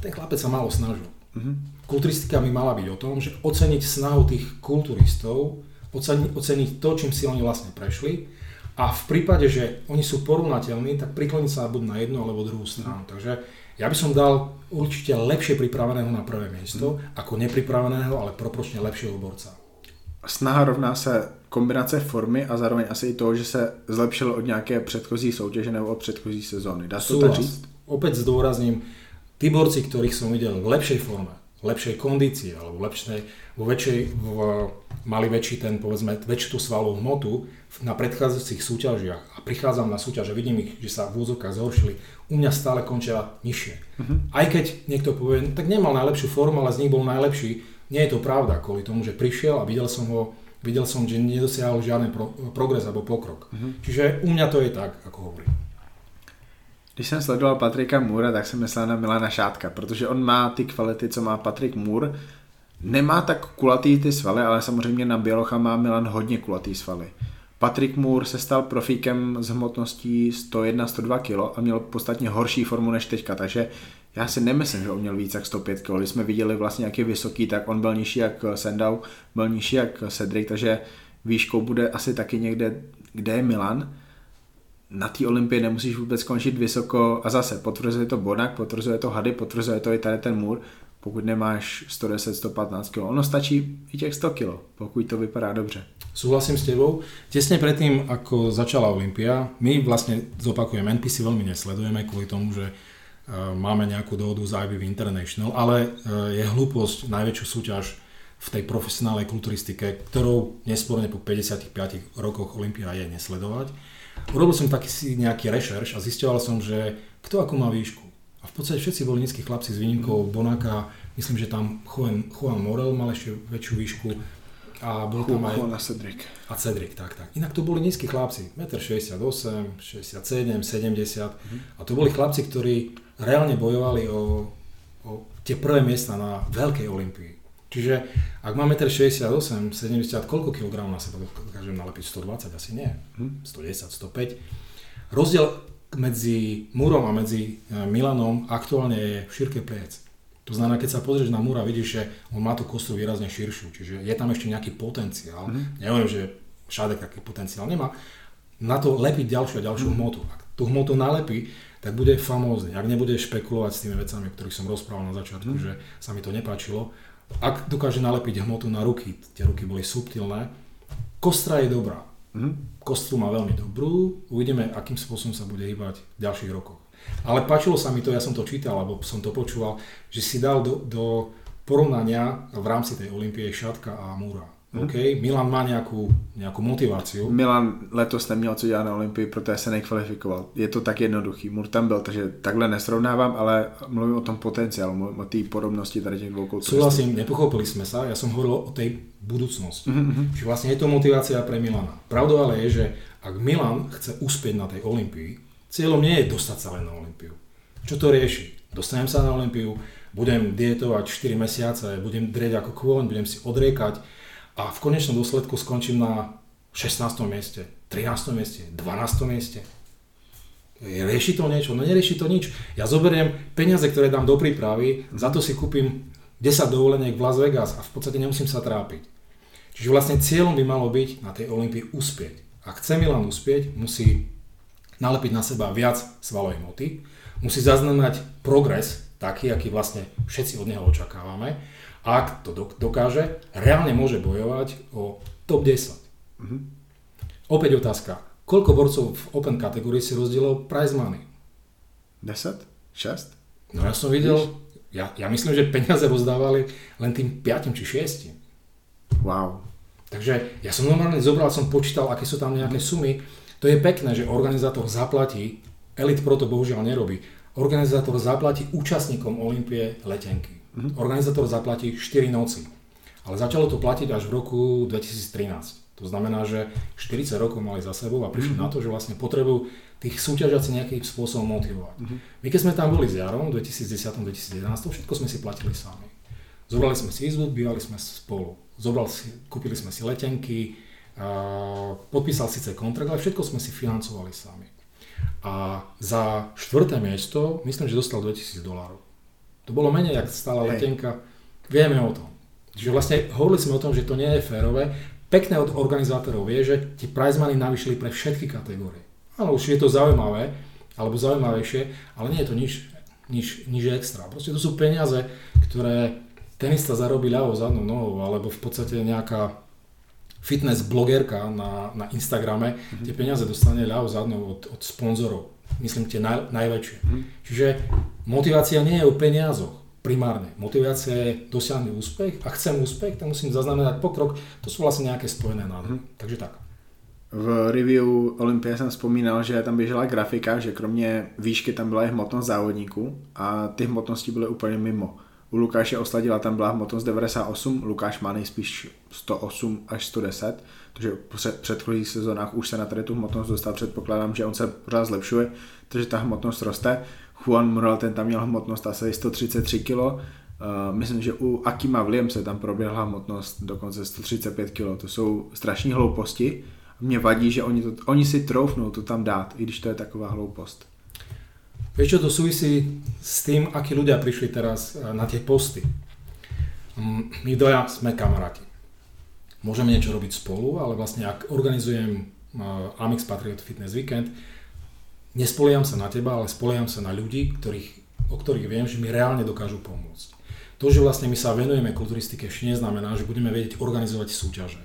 ten chlapec sa málo snažil. Mm-hmm. Kulturistika by mala byť o tom, že oceniť snahu tých kulturistov, oceniť, oceniť to, čím si oni vlastne prešli a v prípade, že oni sú porovnateľní, tak prikloniť sa buď na jednu alebo druhú stranu. Mm-hmm. Takže ja by som dal určite lepšie pripraveného na prvé miesto, mm-hmm. ako nepripraveného, ale proporčne lepšieho borca. Snaha rovná se kombinace formy a zároveň asi i toho, že se zlepšilo od nějaké předchozí soutěže nebo od předchozí sezóny. Dá se to tak říct? Opäť zdôrazním, tí borci, ktorých som videl v lepšej forme, lepšej kondícii alebo lepšej, vo väčšej, v, mali väčší ten, povedzme, väčšiu tú svalovú hmotu na predchádzajúcich súťažiach a prichádzam na súťaž a vidím ich, že sa v úzokách zhoršili, u mňa stále končia nižšie. Uh-huh. Aj keď niekto povie, no, tak nemal najlepšiu formu, ale z nich bol najlepší, nie je to pravda kvôli tomu, že prišiel a videl som ho, videl som, že nedosiahol žiadny pro, progres alebo pokrok. Uh-huh. Čiže u mňa to je tak, ako hovorím. Když jsem sledoval Patrika Mura, tak jsem myslel na Milana Šátka, protože on má ty kvality, co má Patrik Mur. Nemá tak kulatý ty svaly, ale samozřejmě na Bělocha má Milan hodně kulatý svaly. Patrik Moore se stal profíkem s hmotností 101-102 kg a měl podstatně horší formu než teďka, takže já si nemyslím, že on měl víc jak 105 kg. Když jsme viděli vlastně, jak je vysoký, tak on byl nižší jak Sendau, byl nižší jak Cedric, takže výškou bude asi taky někde, kde je Milan na té olympii nemusíš vůbec skončit vysoko a zase potvrzuje to Bonak, potvrzuje to Hady, potvrzuje to i tady ten Můr, pokud nemáš 110-115 kg. Ono stačí i těch 100 kg, pokud to vypadá dobře. Súhlasím s tebou. Tesne predtým, ako začala Olympia, my vlastne zopakujem, NPC veľmi nesledujeme kvôli tomu, že uh, máme nejakú dohodu z IBV International, ale uh, je hlúposť najväčšiu súťaž v tej profesionálnej kulturistike, ktorou nesporne po 55 rokoch Olympia je nesledovať. Urobil som taký nejaký rešerš a zistoval som, že kto ako má výšku. A v podstate všetci boli nízki chlapci s výnimkou Bonaka, myslím, že tam Juan, Juan Morel mal ešte väčšiu výšku a bol tam aj... Juan a Cedric. A Cedric, tak, tak. Inak to boli nízki chlapci, 1,68 m, 67, 70 mm. a to boli chlapci, ktorí reálne bojovali o, o tie prvé miesta na veľkej olympii. Čiže ak máme 1,68 m, 70, koľko kilogramov na seba dokážem nalepiť? 120? Asi nie. Hm? 110, 105. Rozdiel medzi Múrom a medzi e, Milanom aktuálne je v šírke pliec. To znamená, keď sa pozrieš na Múra, vidíš, že on má tú kostu výrazne širšiu, čiže je tam ešte nejaký potenciál. Mm-hmm. Nehovorím, že Šádek taký potenciál nemá. Na to lepiť ďalšiu a ďalšiu mm-hmm. hmotu. Ak tú hmotu nalepí, tak bude famózny. Ak nebude špekulovať s tými vecami, o ktorých som rozprával na začiatku, mm-hmm. že sa mi to nepáčilo, ak dokáže nalepiť hmotu na ruky, tie ruky boli subtilné, kostra je dobrá. Mm-hmm. Kostru má veľmi dobrú, uvidíme, akým spôsobom sa bude hýbať v ďalších rokoch. Ale páčilo sa mi to, ja som to čítal, alebo som to počúval, že si dal do, do porovnania v rámci tej Olympie Šatka a Múra. Hmm. OK, Milan má nějakou, nějakou motivaci. Milan letos neměl co dělat na Olympii, protože se nekvalifikoval. Je to tak jednoduchý. Mur tam byl, takže takhle nesrovnávám, ale mluvím o tom potenciálu, o té podobnosti tady těch dvou kulturistů. Súhlasím, nepochopili sme sa, ja som hovoril o tej budúcnosti. Mm-hmm. Čiže vlastne je to motivácia pre Milana. Pravdou ale je, že ak Milan chce uspieť na tej Olympii, cieľom nie je dostať sa len na Olympiu. Čo to rieši? Dostanem sa na Olympiu, budem dietovať 4 mesiace, budem drieť ako kôň, budem si odriekať a v konečnom dôsledku skončím na 16. mieste, 13. mieste, 12. mieste. Rieši to niečo? No nerieši to nič. Ja zoberiem peniaze, ktoré dám do prípravy, za to si kúpim 10 dovoleniek v Las Vegas a v podstate nemusím sa trápiť. Čiže vlastne cieľom by malo byť na tej Olympii uspieť. Ak chce Milan uspieť, musí nalepiť na seba viac svalovej hmoty, musí zaznamenať progres, taký, aký vlastne všetci od neho očakávame ak to dokáže, reálne môže bojovať o top 10. Mm-hmm. Opäť otázka. Koľko borcov v Open kategórii si rozdielal prize money? 10? 6? No ja som videl, ja, ja myslím, že peniaze rozdávali len tým 5 či 6. Wow. Takže ja som normálne zobral, som počítal, aké sú tam nejaké sumy. To je pekné, že organizátor zaplatí, Elite Pro to bohužiaľ nerobí, organizátor zaplatí účastníkom Olympie letenky. Mm-hmm. Organizátor zaplatí 4 noci. Ale začalo to platiť až v roku 2013. To To znamená, že 40 rokov mali za sebou a prišli mm-hmm. na to, že vlastne potrebujú tých súťažiaci nejakým spôsobom motivovať. Mm-hmm. My keď sme tam boli s Jarom v 2010-2011, všetko sme si platili sami. Zobrali sme si izbu, bývali sme spolu. Zobral si, kúpili sme si letenky, podpísal síce kontrakt, ale všetko sme si financovali sami. A za štvrté miesto, myslím, že dostal 2000 dolárov. To bolo menej, ak stála letenka. Vieme o tom. Čiže vlastne hovorili sme o tom, že to nie je férové. Pekné od organizátorov vie, že ti prize money navýšili pre všetky kategórie. Áno, už je to zaujímavé, alebo zaujímavejšie, ale nie je to nič, nič, nič extra. Proste to sú peniaze, ktoré tenista zarobí ľavou zadnou nohou, alebo v podstate nejaká fitness blogerka na, na Instagrame mm-hmm. tie peniaze dostane ľavou zadnou od, od sponzorov. Myslím tie naj, najväčšie. Mm-hmm. Čiže motivácia nie je o peniazoch primárne. Motivácia je dosiahnuť úspech a chcem úspech, tak musím zaznamenať pokrok. To sú vlastne nejaké spojené nádoby. Mm-hmm. Takže tak. V review Olympia jsem vzpomínal, že tam běžela grafika, že kromě výšky tam byla i hmotnost závodníků a ty hmotnosti byly úplně mimo. U Lukáše Osladila tam byla hmotnost 98, Lukáš má nejspíš 108 až 110, protože v předchozích sezónách už se na tady tu hmotnost dostal, předpokládám, že on se pořád zlepšuje, takže ta hmotnost roste. Juan Mural ten tam měl hmotnost asi 133 kg, uh, myslím, že u Akima Williamse tam proběhla hmotnost dokonce 135 kg, to jsou strašní hlouposti, mě vadí, že oni, to, oni si troufnou to tam dát, i když to je taková hloupost. Vieš čo, to súvisí s tým, akí ľudia prišli teraz e, na tie posty. Mm, my doja sme kamaráti. Môžeme niečo robiť spolu, ale vlastne ak organizujem e, Amix Patriot Fitness Weekend, nespoliam sa na teba, ale spoliam sa na ľudí, ktorých, o ktorých viem, že mi reálne dokážu pomôcť. To, že vlastne my sa venujeme kulturistike, ešte neznamená, že budeme vedieť organizovať súťaže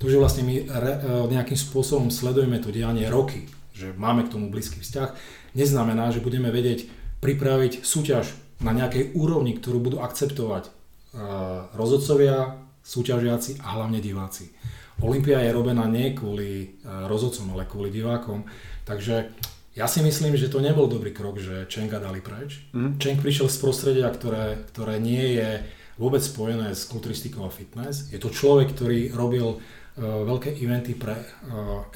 to, že vlastne my re, e, nejakým spôsobom sledujeme to dianie roky, že máme k tomu blízky vzťah, neznamená, že budeme vedieť pripraviť súťaž na nejakej úrovni, ktorú budú akceptovať uh, rozhodcovia, súťažiaci a hlavne diváci. Olympia je robená nie kvôli uh, rozhodcom, ale kvôli divákom. Takže ja si myslím, že to nebol dobrý krok, že Čenga dali preč. Mm. Čeng prišiel z prostredia, ktoré, ktoré nie je vôbec spojené s kulturistikou a fitness. Je to človek, ktorý robil veľké eventy pre e,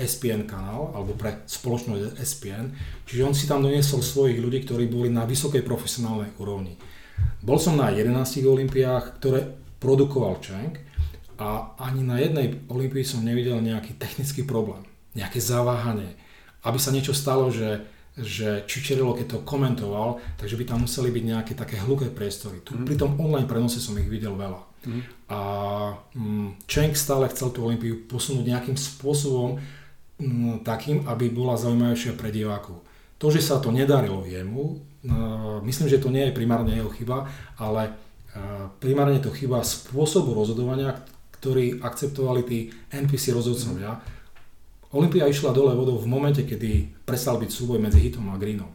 SPN kanál alebo pre spoločnosť SPN. Čiže on si tam doniesol svojich ľudí, ktorí boli na vysokej profesionálnej úrovni. Bol som na 11 olimpiách, ktoré produkoval Cheng a ani na jednej olympii som nevidel nejaký technický problém, nejaké zaváhanie. Aby sa niečo stalo, že že Čičerilo, keď to komentoval, takže by tam museli byť nejaké také hluké priestory. Tu, mm. Pri tom online prenose som ich videl veľa. Mm. A mm, Cheng stále chcel tú Olympiu posunúť nejakým spôsobom mm, takým, aby bola zaujímavejšia pre divákov. To, že sa to nedarilo jemu, uh, myslím, že to nie je primárne jeho chyba, ale uh, primárne to chyba spôsobu rozhodovania, ktorý akceptovali tí NPC rozhodcovia. Mm Olympia išla dole vodou v momente, kedy prestal byť súboj medzi Hitom a Greenom.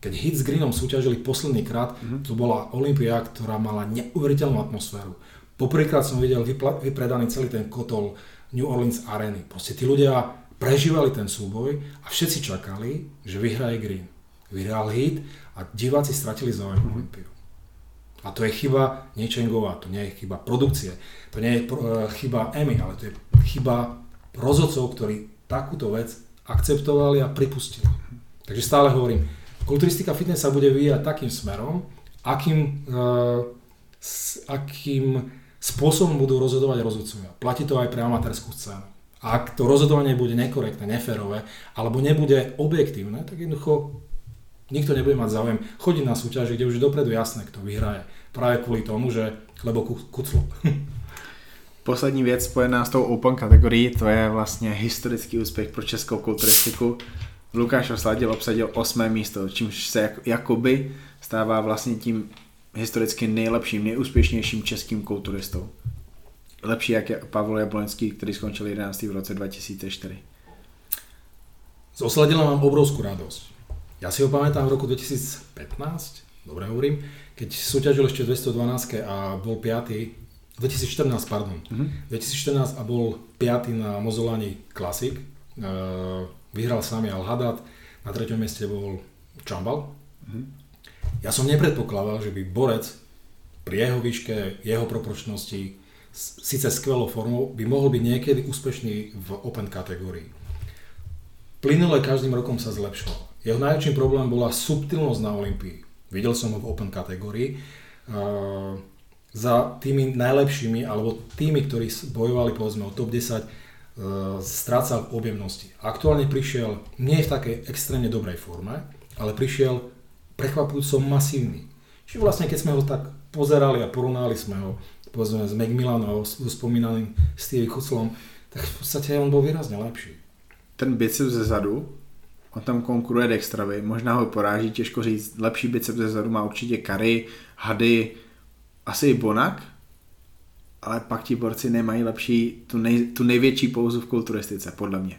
Keď Hit s Greenom súťažili posledný krát, mm-hmm. to bola Olympia, ktorá mala neuveriteľnú atmosféru. Poprvýkrát som videl vypla- vypredaný celý ten kotol New Orleans Areny. Proste tí ľudia prežívali ten súboj a všetci čakali, že vyhraje Green. Vyhral Hit a diváci stratili záujem mm-hmm. Olympiu. A to je chyba niečengová, to nie je chyba produkcie, to nie je pro, e, chyba Emmy, ale to je chyba rozhodcov, ktorí takúto vec akceptovali a pripustili. Takže stále hovorím, kulturistika fitness sa bude vyvíjať takým smerom, akým, uh, s akým spôsobom budú rozhodovať rozhodcovia. Platí to aj pre amatérskú scénu. Ak to rozhodovanie bude nekorektné, neférové, alebo nebude objektívne, tak jednoducho nikto nebude mať záujem chodiť na súťaži, kde už je dopredu jasné, kto vyhraje. Práve kvôli tomu, že lebo kuclo. [laughs] Poslední věc spojená s tou Open kategorií, to je vlastně historický úspěch pro českou kulturistiku. Lukáš Osladil obsadil osmé místo, čímž se jak, jakoby stává vlastně tím historicky nejlepším, nejúspěšnějším českým kulturistou. Lepší jak je Pavel Jablonský, který skončil 11. v roce 2004. Z Osladila mám obrovskú radosť. Ja si ho pamätám v roku 2015, dobre hovorím, keď súťažil ešte 212 a bol 5 2014, pardon. Mhm. 2014 a bol 5. na Mozolani Classic. Uh, vyhral sami Al Haddad, na treťom mieste bol Čambal. Uh-huh. Ja som nepredpokladal, že by borec pri jeho výške, jeho proporčnosti síce skvelou formou, by mohol byť niekedy úspešný v Open kategórii. Plynule každým rokom sa zlepšoval. Jeho najväčším problémom bola subtilnosť na Olympii. Videl som ho v Open kategórii. Uh, za tými najlepšími, alebo tými, ktorí bojovali povedzme o top 10, uh, strácal v objemnosti. Aktuálne prišiel nie v takej extrémne dobrej forme, ale prišiel prekvapujúco masívny. Čiže vlastne keď sme ho tak pozerali a porovnali sme ho povedzme s Macmillanom, s spomínaným Steve Kuslom, tak v podstate on bol výrazne lepší. Ten biceps ze zadu, on tam konkuruje Dextrovi, možná ho poráží, těžko říct, lepší biceps ze zadu má určitě Kary, Hady, asi i Bonak, ale pak ti borci nemají lepší, tu, nej, tu největší pouzu v kulturistice, podle mě.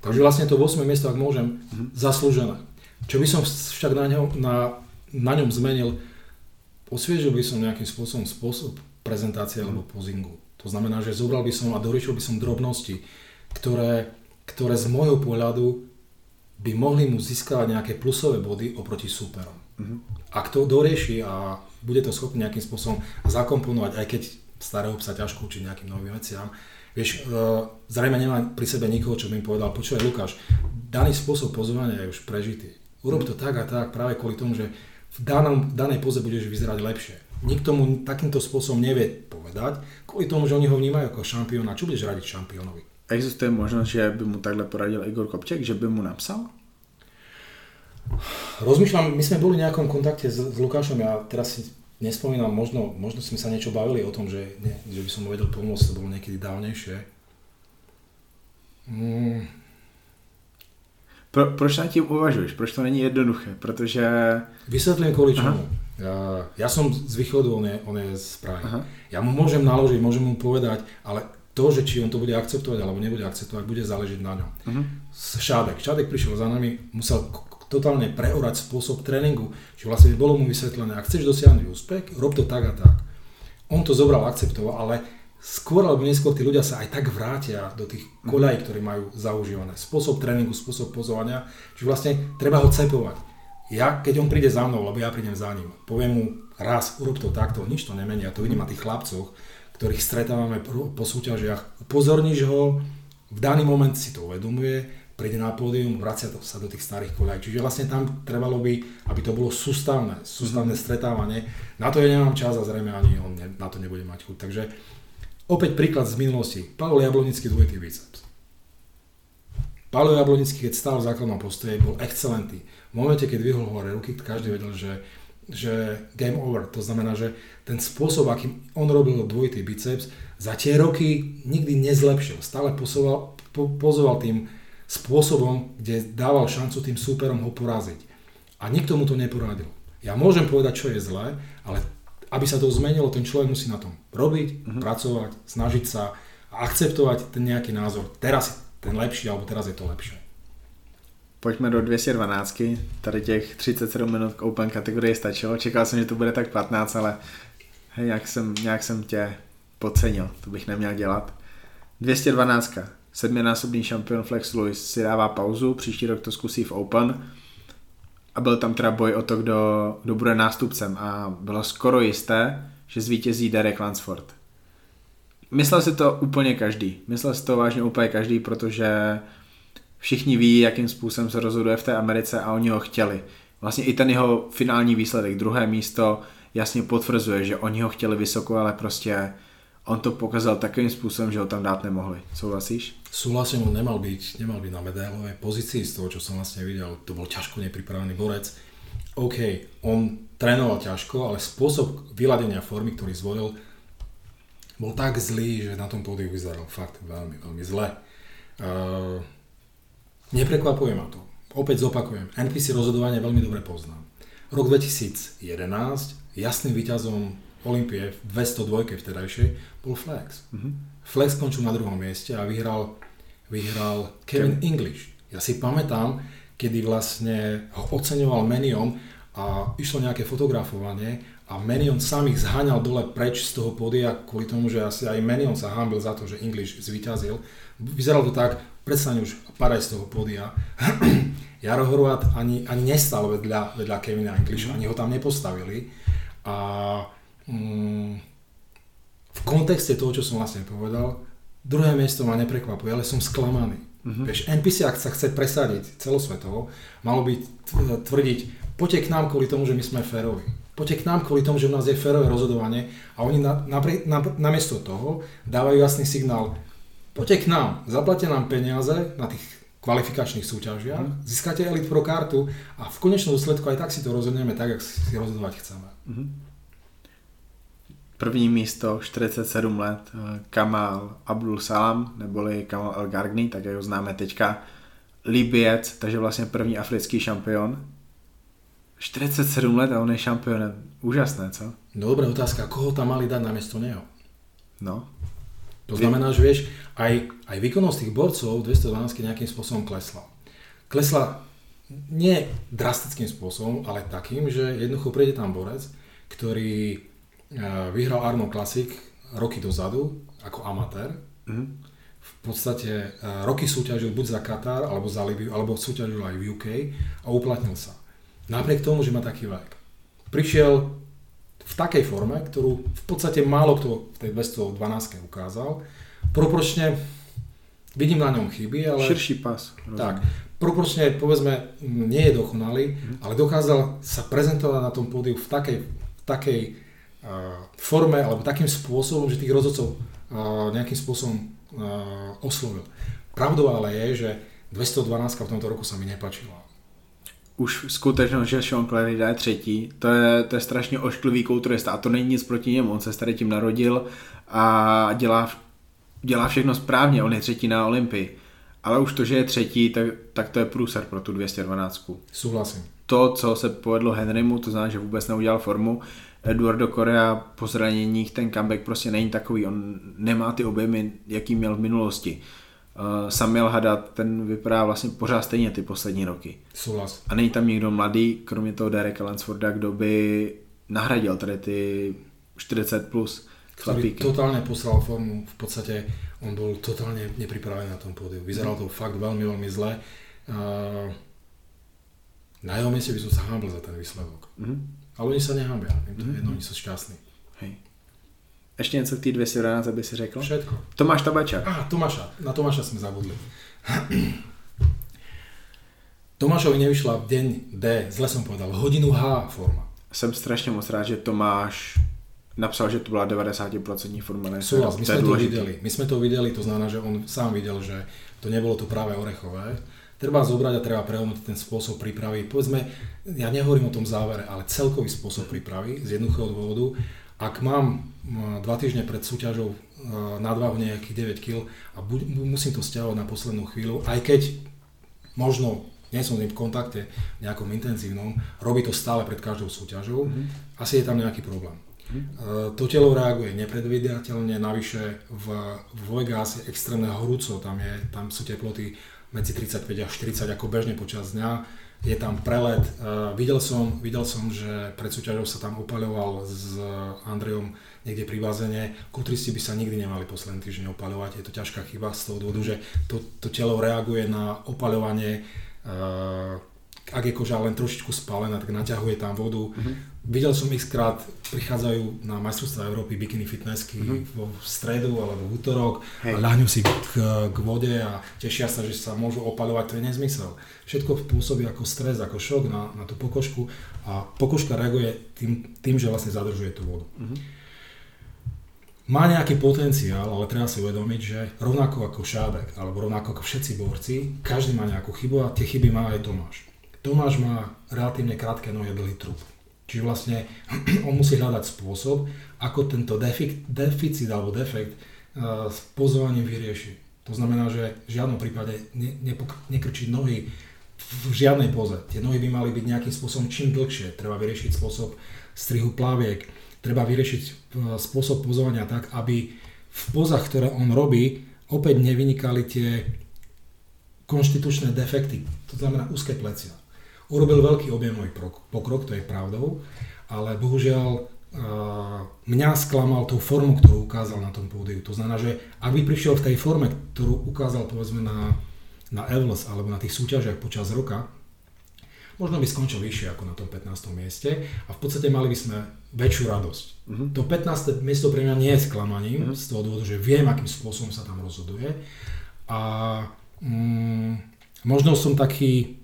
Takže vlastne to 8. miesto, ak môžem, mm-hmm. zaslúžené. Čo by som však na, ňo, na, na ňom zmenil, osviežil by som nejakým spôsobom spôsob prezentácie alebo pozingu. To znamená, že zobral by som a doriešil by som drobnosti, ktoré, ktoré z môjho pohľadu by mohli mu získať nejaké plusové body oproti súperom. Mm-hmm. Ak to dorieši a bude to schopný nejakým spôsobom zakomponovať, aj keď starého psa ťažko učiť nejakým novým veciam, vieš, e, zrejme nemá pri sebe nikoho, čo by im povedal, počúvaj Lukáš, daný spôsob pozovania je už prežitý. Urob to tak a tak práve kvôli tomu, že v danom, danej poze budeš vyzerať lepšie. Nikto mu takýmto spôsobom nevie povedať, kvôli tomu, že oni ho vnímajú ako šampióna. Čo budeš radiť šampiónovi? Existuje možnosť, že by mu takhle poradil Igor Kopček, že by mu napsal? Rozmýšľam, my sme boli v nejakom kontakte s, s Lukášom, ja teraz si nespomínam, možno, možno sme sa niečo bavili o tom, že, ne, že by som mu vedel pomôcť, to bolo niekedy dávnejšie. Mm. Pro, proč nad tím uvažuješ? Proč to není jednoduché? Protože... Vysvetlím kvôli čomu. Ja, ja som z východu, on je, on je z Prahy. Aha. Ja mu môžem naložiť, môžem mu povedať, ale to, že či on to bude akceptovať alebo nebude akceptovať, bude záležiť na ňom. Uh-huh. Šádek. Šádek prišiel za nami, musel totálne preorať spôsob tréningu, že vlastne bolo mu vysvetlené, ak chceš dosiahnuť úspech, rob to tak a tak. On to zobral, akceptoval, ale skôr alebo neskôr tí ľudia sa aj tak vrátia do tých koľají, ktoré majú zaužívané. Spôsob tréningu, spôsob pozovania, že vlastne treba ho cepovať. Ja, keď on príde za mnou, lebo ja prídem za ním, poviem mu raz, urob to takto, nič to nemení, ja to vidím na tých chlapcoch, ktorých stretávame po súťažiach, upozorníš ho, v daný moment si to uvedomuje, príde na pódium, vracia to, sa do tých starých koľaj. Čiže vlastne tam trebalo by, aby to bolo sústavné, sústavné stretávanie. Na to ja nemám čas a zrejme ani on ne, na to nebude mať chuť. Takže opäť príklad z minulosti. Pavel Jablonický dvojitý biceps. Pavel Jablonický, keď stál v základnom postoji, bol excelentný. V momente, keď vyhol hore ruky, každý vedel, že, že game over. To znamená, že ten spôsob, akým on robil dvojitý biceps, za tie roky nikdy nezlepšil. Stále posoval, po, pozoval tým spôsobom, kde dával šancu tým súperom ho poraziť. A nikto mu to neporadil. Ja môžem povedať, čo je zlé, ale aby sa to zmenilo, ten človek musí na tom robiť, uh-huh. pracovať, snažiť sa a akceptovať ten nejaký názor. Teraz je ten lepší, alebo teraz je to lepšie. Pojďme do 212. Tady těch 37 minut k Open kategorie stačilo. Čekal jsem, že to bude tak 15, ale hej, nějak jsem, nějak jsem tě podcenil. To bych neměl dělat. 212. Sedminásobný šampion Flex Lewis si dává pauzu, příští rok to zkusí v Open a byl tam teda boj o to, kdo, kdo bude nástupcem a bylo skoro jisté, že zvítězí Derek Lansford. Myslel si to úplně každý. Myslel si to vážně úplně každý, protože všichni ví, jakým způsobem se rozhoduje v té Americe a oni ho chtěli. Vlastně i ten jeho finální výsledek, druhé místo, jasně potvrzuje, že oni ho chtěli vysoko, ale prostě on to pokazal takým spôsobom, že ho tam dát nemohli. Súhlasíš? Súhlasím, on nemal byť, nemal byť na medailovej pozícii z toho, čo som vlastne videl. To bol ťažko nepripravený borec. OK, on trénoval ťažko, ale spôsob vyladenia formy, ktorý zvolil, bol tak zlý, že na tom pódiu vyzeral fakt veľmi, veľmi zle. Uh, neprekvapuje ma to. Opäť zopakujem, NPC rozhodovanie veľmi dobre poznám. Rok 2011, jasným výťazom Olympie v 202 vtedajšej bol Flex. Mm-hmm. Flex skončil na druhom mieste a vyhral, vyhral Kevin Kevin English. Ja si pamätám, kedy vlastne ho oceňoval Menion a išlo nejaké fotografovanie a Menion sám ich zháňal dole preč z toho podia kvôli tomu, že asi aj Menion sa hámbil za to, že English zvíťazil. Vyzeralo to tak, predstaň už padaj z toho podia. [clears throat] Jaro Horvat ani, ani nestal vedľa, vedľa Kevina English, ani ho tam nepostavili. A v kontexte toho, čo som vlastne povedal, druhé miesto ma neprekvapuje, ale som sklamaný. Mm-hmm. Vieš, NPC, ak sa chce presadiť celosvetovo, malo by tvrdiť, poďte k nám kvôli tomu, že my sme férovi. Poďte k nám kvôli tomu, že u nás je férové rozhodovanie a oni na, na, na, namiesto toho dávajú jasný signál, poďte k nám, zaplatia nám peniaze na tých kvalifikačných súťažiach, mm. získate Elite Pro kartu a v konečnom dôsledku aj tak si to rozhodneme tak, jak si rozhodovať chceme. Mm. První místo, 47 let, eh, Kamal Abdul Salam, neboli Kamal El Gargni, tak ho známe teďka, Libiec, takže vlastně první africký šampion. 47 let a on je šampionem. Úžasné, co? Dobrá otázka, koho tam mali dať na miesto neho? No. To znamená, že vieš, aj, aj výkonnosť tých borcov 212 nejakým spôsobom klesla. Klesla nie drastickým spôsobom, ale takým, že jednoducho príde tam borec, ktorý vyhral Arno Classic roky dozadu ako amatér. Mm. V podstate roky súťažil buď za Katar, alebo za Libiu, alebo súťažil aj v UK a uplatnil sa. Napriek tomu, že má taký vek. Prišiel v takej forme, ktorú v podstate málo kto v tej 212 ukázal. Proporčne vidím na ňom chyby, ale... Širší pas. Tak, proporčne povedzme nie je dokonalý, mm. ale dokázal sa prezentovať na tom pódiu v takej, v takej forme alebo takým spôsobom, že tých rozhodcov nejakým spôsobom oslovil. Pravdou ale je, že 212 v tomto roku sa mi nepačila. Už skutečnost, že Sean Clarida je třetí, to je, to je strašně ošklivý kulturista a to není nic proti němu, on se s tím narodil a dělá, dělá všechno správně, on je třetí na Olympii. Ale už to, že je třetí, tak, tak to je průser pro tu 212. Souhlasím. To, co se povedlo Henrymu, to znamená, že vůbec neudělal formu, Eduardo Correa po zraněních ten comeback prostě není takový, on nemá ty objemy, jaký měl v minulosti. Uh, Samuel Haddad, ten vypadá vlastně pořád stejně ty poslední roky. Souhlas. A není tam někdo mladý, kromě toho Dereka Lansforda, kdo by nahradil tady ty 40 plus chlapíky. Ktorý totálne posral formu, v podstate on bol totálne nepripravený na tom pódiu. Vyzeral to fakt veľmi, veľmi zle. Uh, na jeho mieste by som sa hábil za ten výsledok. Mm-hmm. Ale oni sa nehambia, im to mm-hmm. jedno, oni sú šťastní. Hej. Ešte něco k té 211, aby si řekl? Všetko. Tomáš Tabačák. Á, Tomáša. Na Tomáša sme zabudli. [clears throat] Tomášovi nevyšla v deň D, zle som povedal, hodinu H forma. Jsem strašně moc rád, že Tomáš napsal, že to byla 90% forma. Súhlas, my sme to videli. My sme to videli, to znamená, že on sám videl, že to nebolo to práve orechové treba zobrať a treba prehodnotiť ten spôsob prípravy. Povedzme, ja nehovorím o tom závere, ale celkový spôsob prípravy z jednoduchého dôvodu. Ak mám dva týždne pred súťažou nadvahu nejakých 9 kg a bu- musím to stiahovať na poslednú chvíľu, aj keď možno nie som s ním v kontakte nejakom intenzívnom, robí to stále pred každou súťažou, mm-hmm. asi je tam nejaký problém. Mm-hmm. To telo reaguje nepredvídateľne, navyše v, v Vegas je extrémne horúco, tam, je, tam sú teploty medzi 35 až 40 ako bežne počas dňa. Je tam prelet. Uh, videl, som, videl som, že pred súťažou sa tam opaľoval s Andrejom niekde pri bazene. Kulturisti by sa nikdy nemali posledný týždeň opaľovať. Je to ťažká chyba z toho dôvodu, že to, to telo reaguje na opaľovanie uh, ak je koža len trošičku spálená, tak naťahuje tam vodu. Uh-huh. Videl som ich krát, prichádzajú na majstrovstvá Európy bikini fitnessky uh-huh. vo stredu alebo v útorok hey. a ľahňu si k, k vode a tešia sa, že sa môžu opaľovať, to je nezmysel. Všetko pôsobí ako stres, ako šok na, na tú pokožku a pokožka reaguje tým, tým že vlastne zadržuje tú vodu. Uh-huh. Má nejaký potenciál, ale treba si uvedomiť, že rovnako ako Šábek, alebo rovnako ako všetci borci, každý má nejakú chybu a tie chyby má aj Tomáš. Tomáš má relatívne krátke nohy a trup. Čiže vlastne [clears throat] on musí hľadať spôsob, ako tento deficit, deficit alebo defekt uh, s pozovaním vyrieši. To znamená, že v žiadnom prípade ne, nepok- nekrčiť nohy v žiadnej poze. Tie nohy by mali byť nejakým spôsobom čím dlhšie. Treba vyriešiť spôsob strihu plaviek, treba vyriešiť uh, spôsob pozovania tak, aby v pozach, ktoré on robí, opäť nevynikali tie konštitučné defekty, to znamená úzke plecia. Urobil veľký objemový pokrok, to je pravdou, ale bohužiaľ mňa sklamal tou formu, ktorú ukázal na tom pódiu. To znamená, že ak by prišiel v tej forme, ktorú ukázal povedzme na, na Evels alebo na tých súťažiach počas roka, možno by skončil vyššie ako na tom 15. mieste a v podstate mali by sme väčšiu radosť. Uh-huh. To 15. miesto pre mňa nie je sklamaním uh-huh. z toho dôvodu, že viem, akým spôsobom sa tam rozhoduje a mm, možno som taký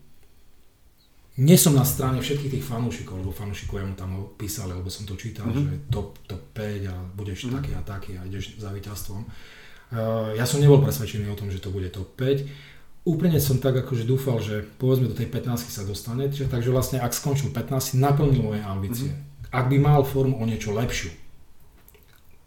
nie som na strane všetkých tých fanúšikov, lebo fanúšikov ja mu tam písali, lebo som to čítal, mm-hmm. že top, top 5 a budeš mm-hmm. taký a taký a ideš za víťazstvom. Uh, ja som nebol presvedčený o tom, že to bude top 5. Úplne som tak akože dúfal, že povedzme do tej 15 sa dostane, čiže, takže vlastne ak skončil 15, naplnil moje ambície. Mm-hmm. Ak by mal formu o niečo lepšiu,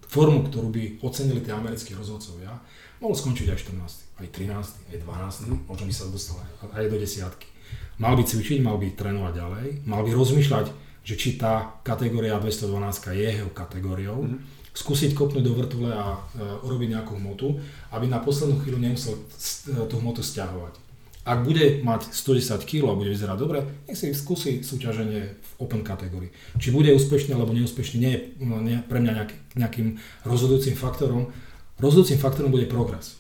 formu, ktorú by ocenili tie americkí rozhodcovia, mohol skončiť aj 14, aj 13, aj 12, mm-hmm. možno by sa dostal aj do desiatky. Mal by cvičiť, mal by trénovať ďalej, mal by rozmýšľať, že či tá kategória 212 je jeho kategóriou, mm-hmm. skúsiť kopnúť do vrtule a e, urobiť nejakú hmotu, aby na poslednú chvíľu nemusel tú hmotu stiahovať. Ak bude mať 110 kg a bude vyzerať dobre, nech si skúsi súťaženie v open kategórii. Či bude úspešný alebo neúspešný, nie je no, nie, pre mňa nejaký, nejakým rozhodujúcim faktorom. Rozhodujúcim faktorom bude progres.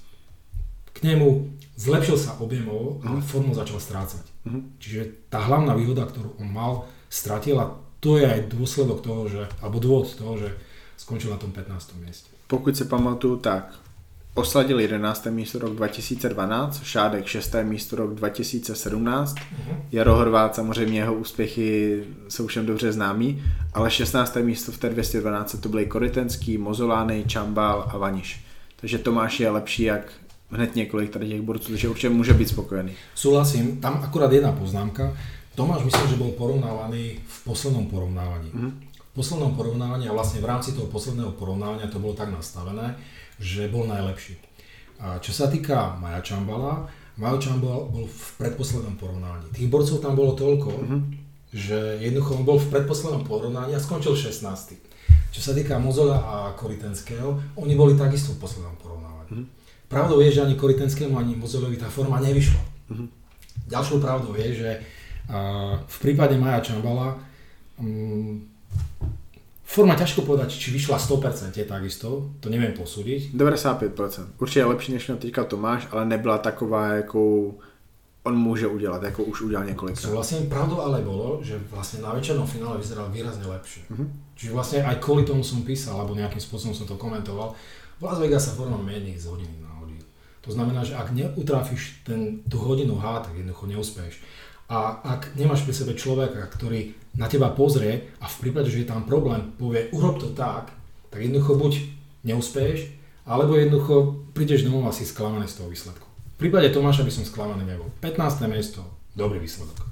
K nemu zlepšil sa objemovo, ale mhm. formu začal strácať. Mm-hmm. Čiže tá hlavná výhoda, ktorú on mal, stratila, to je aj dôsledok toho, že, alebo dôvod toho, že skončil na tom 15. mieste. Pokud se pamatuju, tak osladil 11. místo rok 2012, Šádek 6. místo rok 2017, mm-hmm. Jaro Horvát, samozřejmě jeho úspěchy jsou všem dobře známí, ale 16. místo v té 212 to byly Koritenský, Mozolány, Čambal a Vaniš. Takže Tomáš je lepší jak hned několik tady těch borců, takže určitě může být spokojený. Súhlasím, tam akurát jedna poznámka. Tomáš myslím, že bol porovnávaný v poslednom porovnávaní. Mm-hmm. V poslednom porovnávaní a vlastne v rámci toho posledného porovnávania to bolo tak nastavené, že bol najlepší. A čo sa týka Maja Čambala, Maja Čambal bol v predposlednom porovnávaní. Tých borcov tam bolo toľko, mm-hmm. že jednoducho on bol v predposlednom porovnávaní a skončil 16. Čo sa týka Mozola a Koritenského, oni boli takisto v poslednom porovnávaní. Mm-hmm. Pravdou je, že ani Koritenskému, ani Mozelovi tá forma nevyšla. Uh-huh. Ďalšou pravdou je, že v prípade Maja Čambala um, forma ťažko povedať, či vyšla 100% takisto, to neviem posúdiť. 95%. Určitě je lepší, než měl teďka Tomáš, ale nebyla taková, jakou on môže udělat, ako už udělal niekoľko. Vlastne pravdou ale bolo, že vlastne na večernom finále vyzeral výrazne lepšie. Uh-huh. Čiže vlastne aj kvôli tomu som písal, alebo nejakým spôsobom som to komentoval. V Las Vegas sa forma mení z hodiny na to znamená, že ak neutrafíš ten, tú hodinu H, tak jednoducho neúspeješ. A ak nemáš pri sebe človeka, ktorý na teba pozrie a v prípade, že je tam problém, povie urob to tak, tak jednoducho buď neúspeješ, alebo jednoducho prídeš domov a si sklamaný z toho výsledku. V prípade Tomáša by som sklamaný nebol. 15. miesto, dobrý výsledok.